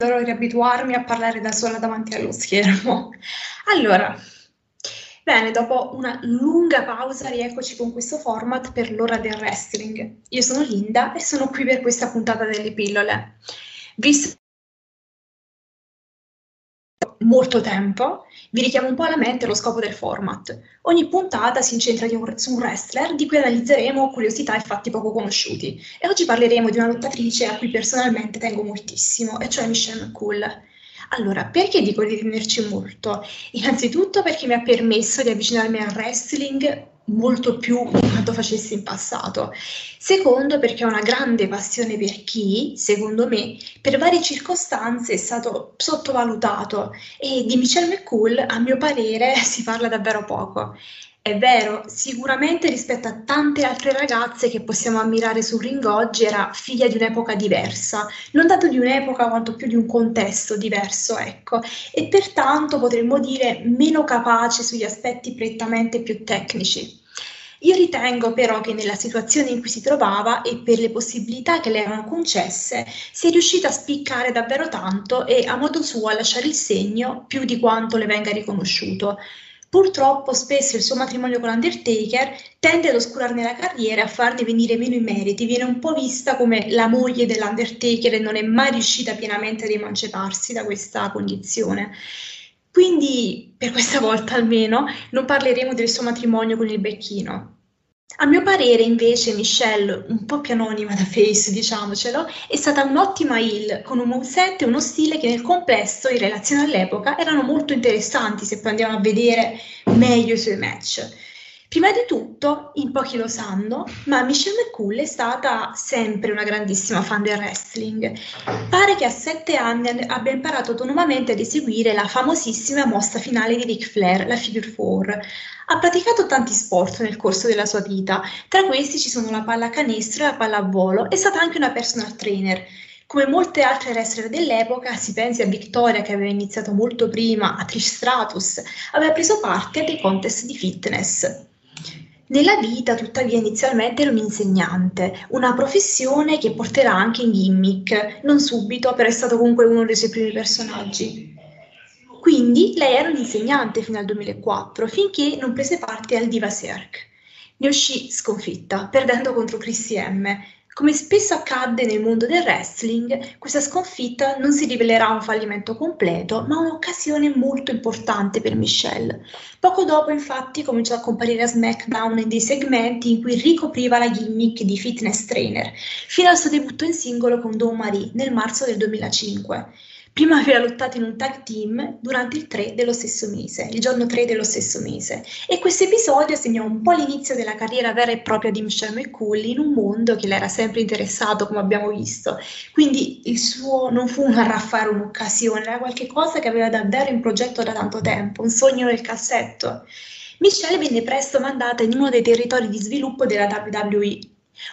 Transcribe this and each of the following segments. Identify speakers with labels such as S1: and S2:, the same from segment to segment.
S1: dovrò riabituarmi a parlare da sola davanti allo schermo. Allora, bene, dopo una lunga pausa rieccoci con questo format per l'ora del wrestling. Io sono Linda e sono qui per questa puntata delle pillole. Visto molto tempo, vi richiamo un po' alla mente lo scopo del format. Ogni puntata si incentra su un wrestler di cui analizzeremo curiosità e fatti poco conosciuti. E oggi parleremo di una lottatrice a cui personalmente tengo moltissimo, e cioè Michelle McCool. Allora, perché dico di tenerci molto? Innanzitutto perché mi ha permesso di avvicinarmi al wrestling molto più di quanto facessi in passato. Secondo, perché ho una grande passione per chi, secondo me, per varie circostanze è stato sottovalutato e di Michelle McCool, a mio parere, si parla davvero poco. È vero, sicuramente rispetto a tante altre ragazze che possiamo ammirare sul ring oggi era figlia di un'epoca diversa, non tanto di un'epoca quanto più di un contesto diverso, ecco, e pertanto potremmo dire meno capace sugli aspetti prettamente più tecnici. Io ritengo però che nella situazione in cui si trovava e per le possibilità che le erano concesse, sia riuscita a spiccare davvero tanto e a modo suo a lasciare il segno più di quanto le venga riconosciuto. Purtroppo spesso il suo matrimonio con l'Undertaker tende ad oscurarne la carriera e a farne venire meno i meriti, viene un po' vista come la moglie dell'Undertaker e non è mai riuscita pienamente ad emanciparsi da questa condizione. Quindi, per questa volta almeno, non parleremo del suo matrimonio con il becchino. A mio parere, invece, Michelle, un po' più anonima da face, diciamocelo, è stata un'ottima heel, con un moveset e uno stile che nel complesso, in relazione all'epoca, erano molto interessanti se poi andiamo a vedere meglio i suoi match. Prima di tutto, in pochi lo sanno, ma Michelle McCool è stata sempre una grandissima fan del wrestling. Pare che a sette anni abbia imparato autonomamente ad eseguire la famosissima mossa finale di Ric Flair, la Figure 4. Ha praticato tanti sport nel corso della sua vita, tra questi ci sono la pallacanestro e la pallavolo, è stata anche una personal trainer. Come molte altre wrestler dell'epoca, si pensi a Victoria che aveva iniziato molto prima, a Trish Stratus, aveva preso parte a dei contest di fitness. Nella vita, tuttavia, inizialmente era un insegnante, una professione che porterà anche in gimmick, non subito, però è stato comunque uno dei suoi primi personaggi. Quindi lei era un insegnante fino al 2004, finché non prese parte al Diva Cirque. Ne uscì sconfitta, perdendo contro Chrissy M, come spesso accadde nel mondo del wrestling, questa sconfitta non si rivelerà un fallimento completo, ma un'occasione molto importante per Michelle. Poco dopo, infatti, cominciò a comparire a SmackDown in dei segmenti in cui ricopriva la gimmick di fitness trainer, fino al suo debutto in singolo con Dawn Marie nel marzo del 2005. Prima aveva lottato in un tag team durante il 3 dello stesso mese, il giorno 3 dello stesso mese. E questo episodio segnò un po' l'inizio della carriera vera e propria di Michelle McCool in un mondo che le era sempre interessato, come abbiamo visto. Quindi il suo non fu un arraffare un'occasione, era qualcosa che aveva davvero in progetto da tanto tempo, un sogno nel cassetto. Michelle venne presto mandata in uno dei territori di sviluppo della WWE,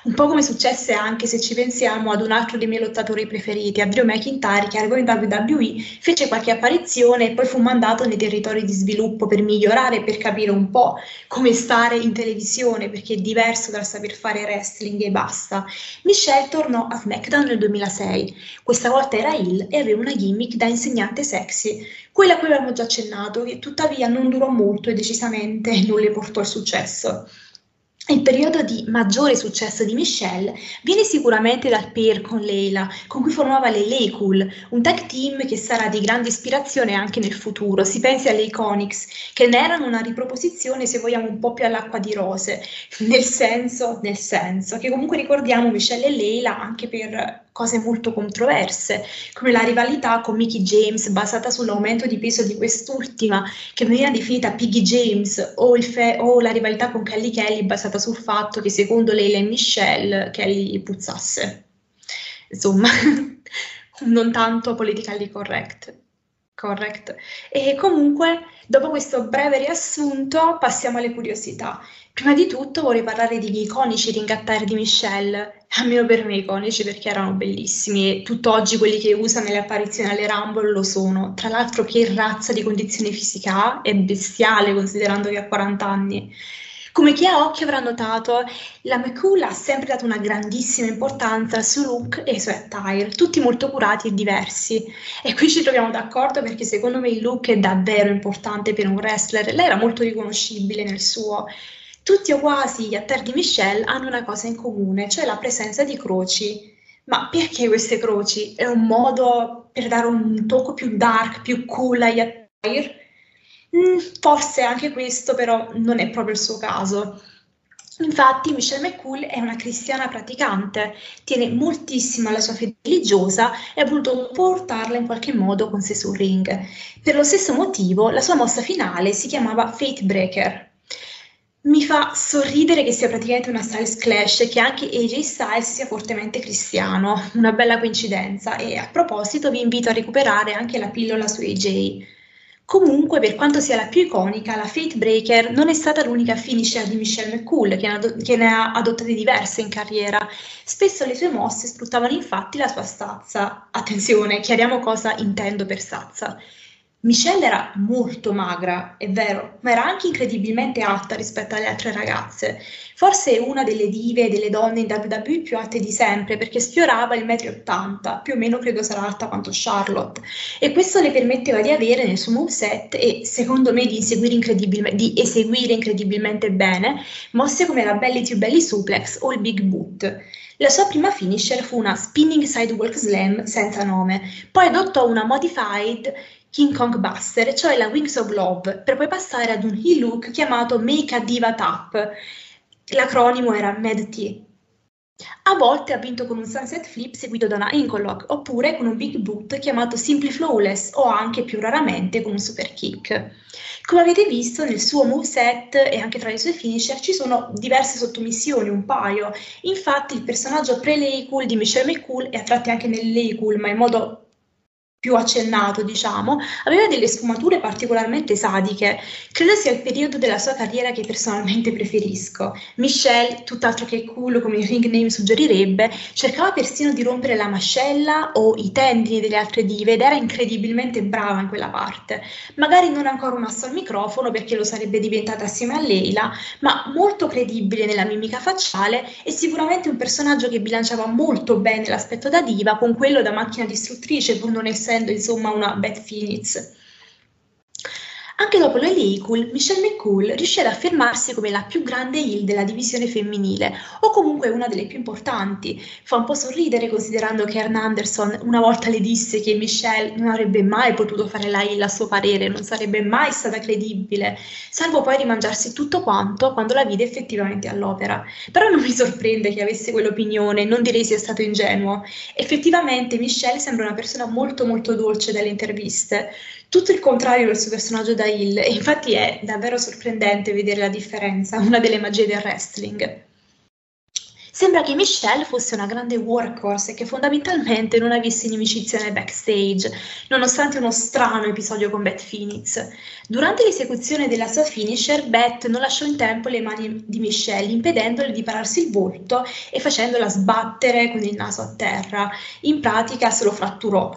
S1: un po' come successe anche se ci pensiamo ad un altro dei miei lottatori preferiti, a Drew McIntyre, che arrivò in WWE, fece qualche apparizione e poi fu mandato nei territori di sviluppo per migliorare, per capire un po' come stare in televisione, perché è diverso dal saper fare wrestling e basta. Michelle tornò a SmackDown nel 2006. Questa volta era Hill e aveva una gimmick da insegnante sexy, quella a cui avevamo già accennato, che tuttavia non durò molto e decisamente non le portò il successo. Il periodo di maggiore successo di Michelle viene sicuramente dal pair con Leila, con cui formava le Laycool, un tag team che sarà di grande ispirazione anche nel futuro. Si pensi alle Iconics, che ne erano una riproposizione, se vogliamo, un po' più all'acqua di rose, nel senso, nel senso che comunque ricordiamo Michelle e Leila anche per cose molto controverse, come la rivalità con Mickey James basata sull'aumento di peso di quest'ultima, che veniva definita Piggy James, o, fe- o, la rivalità con Kelly Kelly basata sul fatto che secondo Leila e Michelle Kelly puzzasse. Insomma, non tanto politically correct. Correct. E comunque, dopo questo breve riassunto, passiamo alle curiosità. Prima di tutto vorrei parlare degli iconici ringattari di Michelle, almeno per me iconici perché erano bellissimi e tutt'oggi quelli che usa nelle apparizioni alle Rumble lo sono. Tra l'altro che razza di condizione fisica ha, è bestiale considerando che ha 40 anni. Come chi ha occhio avrà notato, la McCool ha sempre dato una grandissima importanza suo look e ai suoi attire, tutti molto curati e diversi. E qui ci troviamo d'accordo perché secondo me il look è davvero importante per un wrestler. Lei era molto riconoscibile nel suo. Tutti o quasi gli attire di Michelle hanno una cosa in comune, cioè la presenza di croci. Ma perché queste croci? È un modo per dare un tocco più dark, più cool agli attire? Mm, forse anche questo, però non è proprio il suo caso. Infatti Michelle McCool è una cristiana praticante, tiene moltissimo alla sua fede religiosa e ha voluto portarla in qualche modo con sé sul ring. Per lo stesso motivo la sua mossa finale si chiamava Fate Breaker. Mi fa sorridere che sia praticamente una Styles Clash e che anche AJ Styles sia fortemente cristiano, una bella coincidenza e a proposito vi invito a recuperare anche la pillola su AJ. Comunque, per quanto sia la più iconica, la Fate Breaker non è stata l'unica finisher di Michelle McCool, che, ad- che, ne ha adottate diverse in carriera. Spesso le sue mosse sfruttavano infatti la sua stazza. Attenzione, chiariamo cosa intendo per stazza. Michelle era molto magra, è vero, ma era anche incredibilmente alta rispetto alle altre ragazze. Forse una delle dive e delle donne in WWE più alte di sempre, perché sfiorava il 1,80 m, più o meno credo sarà alta quanto Charlotte. E questo le permetteva di avere nel suo moveset e, secondo me, di, incredibilme- di eseguire incredibilmente bene mosse come la Belly to Belly Suplex o il Big Boot. La sua prima finisher fu una Spinning Sidewalk Slam senza nome, poi adottò una Modified King Kong Buster, cioè la Wings of Love, per poi passare ad un heel look chiamato Make a Diva Tap. L'acronimo era MAD-T. A volte ha vinto con un sunset flip seguito da una ankle lock, oppure con un big boot chiamato Simply Flawless o anche più raramente con un super kick. Come avete visto nel suo moveset e anche tra i suoi finisher ci sono diverse sottomissioni, un paio. Infatti il personaggio pre-lay cool di Michelle McCool è a tratti anche nel lay cool, ma in modo più accennato, diciamo, aveva delle sfumature particolarmente sadiche. Credo sia il periodo della sua carriera che personalmente preferisco. Michelle, tutt'altro che cool come il ring name suggerirebbe, cercava persino di rompere la mascella o i tendini delle altre dive ed era incredibilmente brava in quella parte. Magari non ancora un asso al microfono perché lo sarebbe diventata assieme a Leila, ma molto credibile nella mimica facciale e sicuramente un personaggio che bilanciava molto bene l'aspetto da diva con quello da macchina distruttrice pur non essere essendo insomma una Beth Phoenix. Anche dopo le Cool, Michelle McCool riuscì ad affermarsi come la più grande heel della divisione femminile, o comunque una delle più importanti. Fa un po' sorridere considerando che Ern Anderson una volta le disse che Michelle non avrebbe mai potuto fare la heel a suo parere, non sarebbe mai stata credibile, salvo poi rimangiarsi tutto quanto quando la vide effettivamente all'opera. Però non mi sorprende che avesse quell'opinione, non direi sia stato ingenuo. Effettivamente Michelle sembra una persona molto molto dolce dalle interviste tutto il contrario del suo personaggio da E infatti è davvero sorprendente vedere la differenza, una delle magie del wrestling. Sembra che Michelle fosse una grande workhorse e che fondamentalmente non avesse inimicizia nel backstage, nonostante uno strano episodio con Beth Phoenix. Durante l'esecuzione della sua finisher, Beth non lasciò in tempo le mani di Michelle, impedendole di pararsi il volto e facendola sbattere con il naso a terra. In pratica se lo fratturò.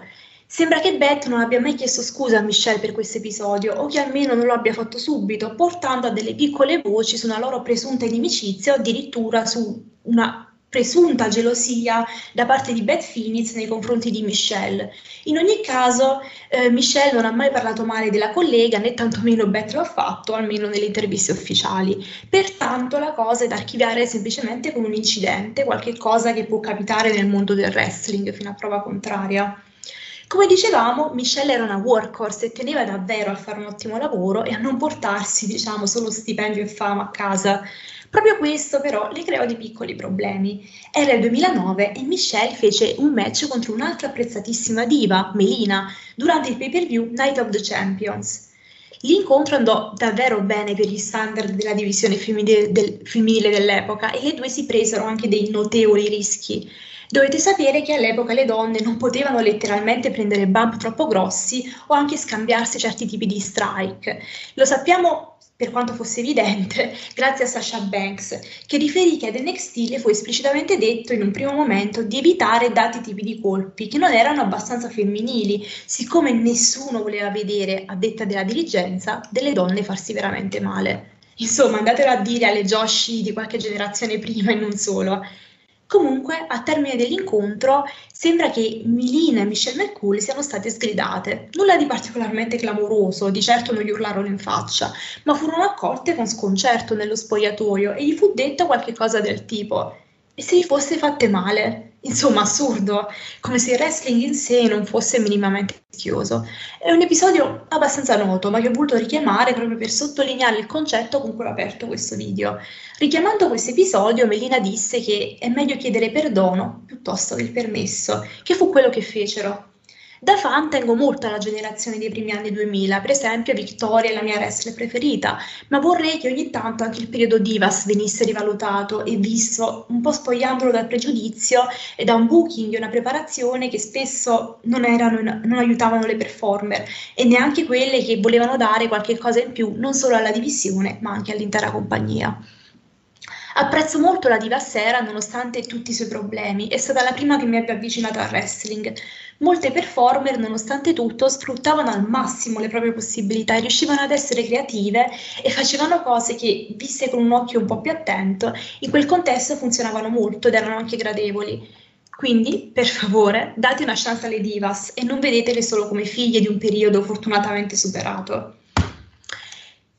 S1: Sembra che Beth non abbia mai chiesto scusa a Michelle per questo episodio, o che almeno non lo abbia fatto subito, portando a delle piccole voci su una loro presunta inimicizia o addirittura su una presunta gelosia da parte di Beth Phoenix nei confronti di Michelle. In ogni caso, eh, Michelle non ha mai parlato male della collega, né tantomeno Beth lo ha fatto, almeno nelle interviste ufficiali. Pertanto la cosa è da archiviare semplicemente come un incidente, qualche cosa che può capitare nel mondo del wrestling, fino a prova contraria. Come dicevamo, Michelle era una workhorse e teneva davvero a fare un ottimo lavoro e a non portarsi, diciamo, solo stipendio e fama a casa. Proprio questo però le creò dei piccoli problemi. Era il 2009 e Michelle fece un match contro un'altra apprezzatissima diva, Melina, durante il pay-per-view Night of the Champions. L'incontro andò davvero bene per gli standard della divisione femminile, del, femminile dell'epoca e le due si presero anche dei notevoli rischi. Dovete sapere che all'epoca le donne non potevano letteralmente prendere bump troppo grossi o anche scambiarsi certi tipi di strike. Lo sappiamo per quanto fosse evidente, grazie a Sasha Banks, che riferì che ad NXT le fu esplicitamente detto in un primo momento di evitare dati tipi di colpi che non erano abbastanza femminili, siccome nessuno voleva vedere, a detta della dirigenza, delle donne farsi veramente male. Insomma, andatelo a dire alle Joshi di qualche generazione prima e non solo. Comunque, a termine dell'incontro, sembra che Milina e Michelle McCool siano state sgridate. Nulla di particolarmente clamoroso, di certo non gli urlarono in faccia, ma furono accolte con sconcerto nello spogliatoio e gli fu detto qualche cosa del tipo e se gli fosse fatte male? Insomma, assurdo, come se il wrestling in sé non fosse minimamente rischioso. È un episodio abbastanza noto, ma che ho voluto richiamare proprio per sottolineare il concetto con cui ho aperto questo video. Richiamando questo episodio, Melina disse che è meglio chiedere perdono piuttosto che il permesso, che fu quello che fecero. Da fan tengo molto alla generazione dei primi anni 2000, per esempio Victoria è la mia wrestler preferita, ma vorrei che ogni tanto anche il periodo Divas venisse rivalutato e visto un po' spogliandolo dal pregiudizio e da un booking e una preparazione che spesso non, erano, non aiutavano le performer e neanche quelle che volevano dare qualche cosa in più non solo alla divisione ma anche all'intera compagnia. Apprezzo molto la diva Sera nonostante tutti i suoi problemi, è stata la prima che mi abbia avvicinato al wrestling. Molte performer, nonostante tutto, sfruttavano al massimo le proprie possibilità e riuscivano ad essere creative e facevano cose che, viste con un occhio un po' più attento, in quel contesto funzionavano molto ed erano anche gradevoli. Quindi, per favore, date una chance alle divas e non vedetele solo come figlie di un periodo fortunatamente superato.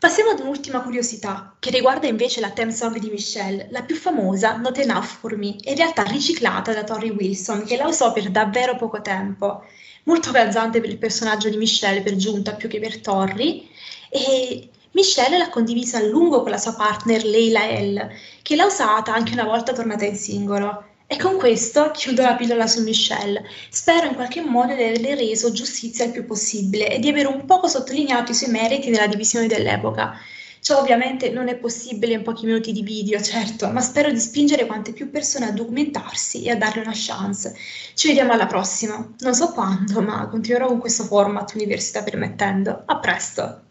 S1: Passiamo ad un'ultima curiosità, che riguarda invece la theme song di Michelle, la più famosa, Not Enough For Me, in realtà riciclata da Tori Wilson, che la usò per davvero poco tempo. Molto calzante per il personaggio di Michelle per giunta, più che per Tori, e Michelle l'ha condivisa a lungo con la sua partner Leila L, che l'ha usata anche una volta tornata in singolo. E con questo chiudo la pillola su Michelle. Spero in qualche modo di averle reso giustizia il più possibile e di aver un poco sottolineato i suoi meriti nella divisione dell'epoca. Ciò ovviamente non è possibile in pochi minuti di video, certo, ma spero di spingere quante più persone a documentarsi e a darle una chance. Ci vediamo alla prossima. Non so quando, ma continuerò con questo format, università permettendo. A presto!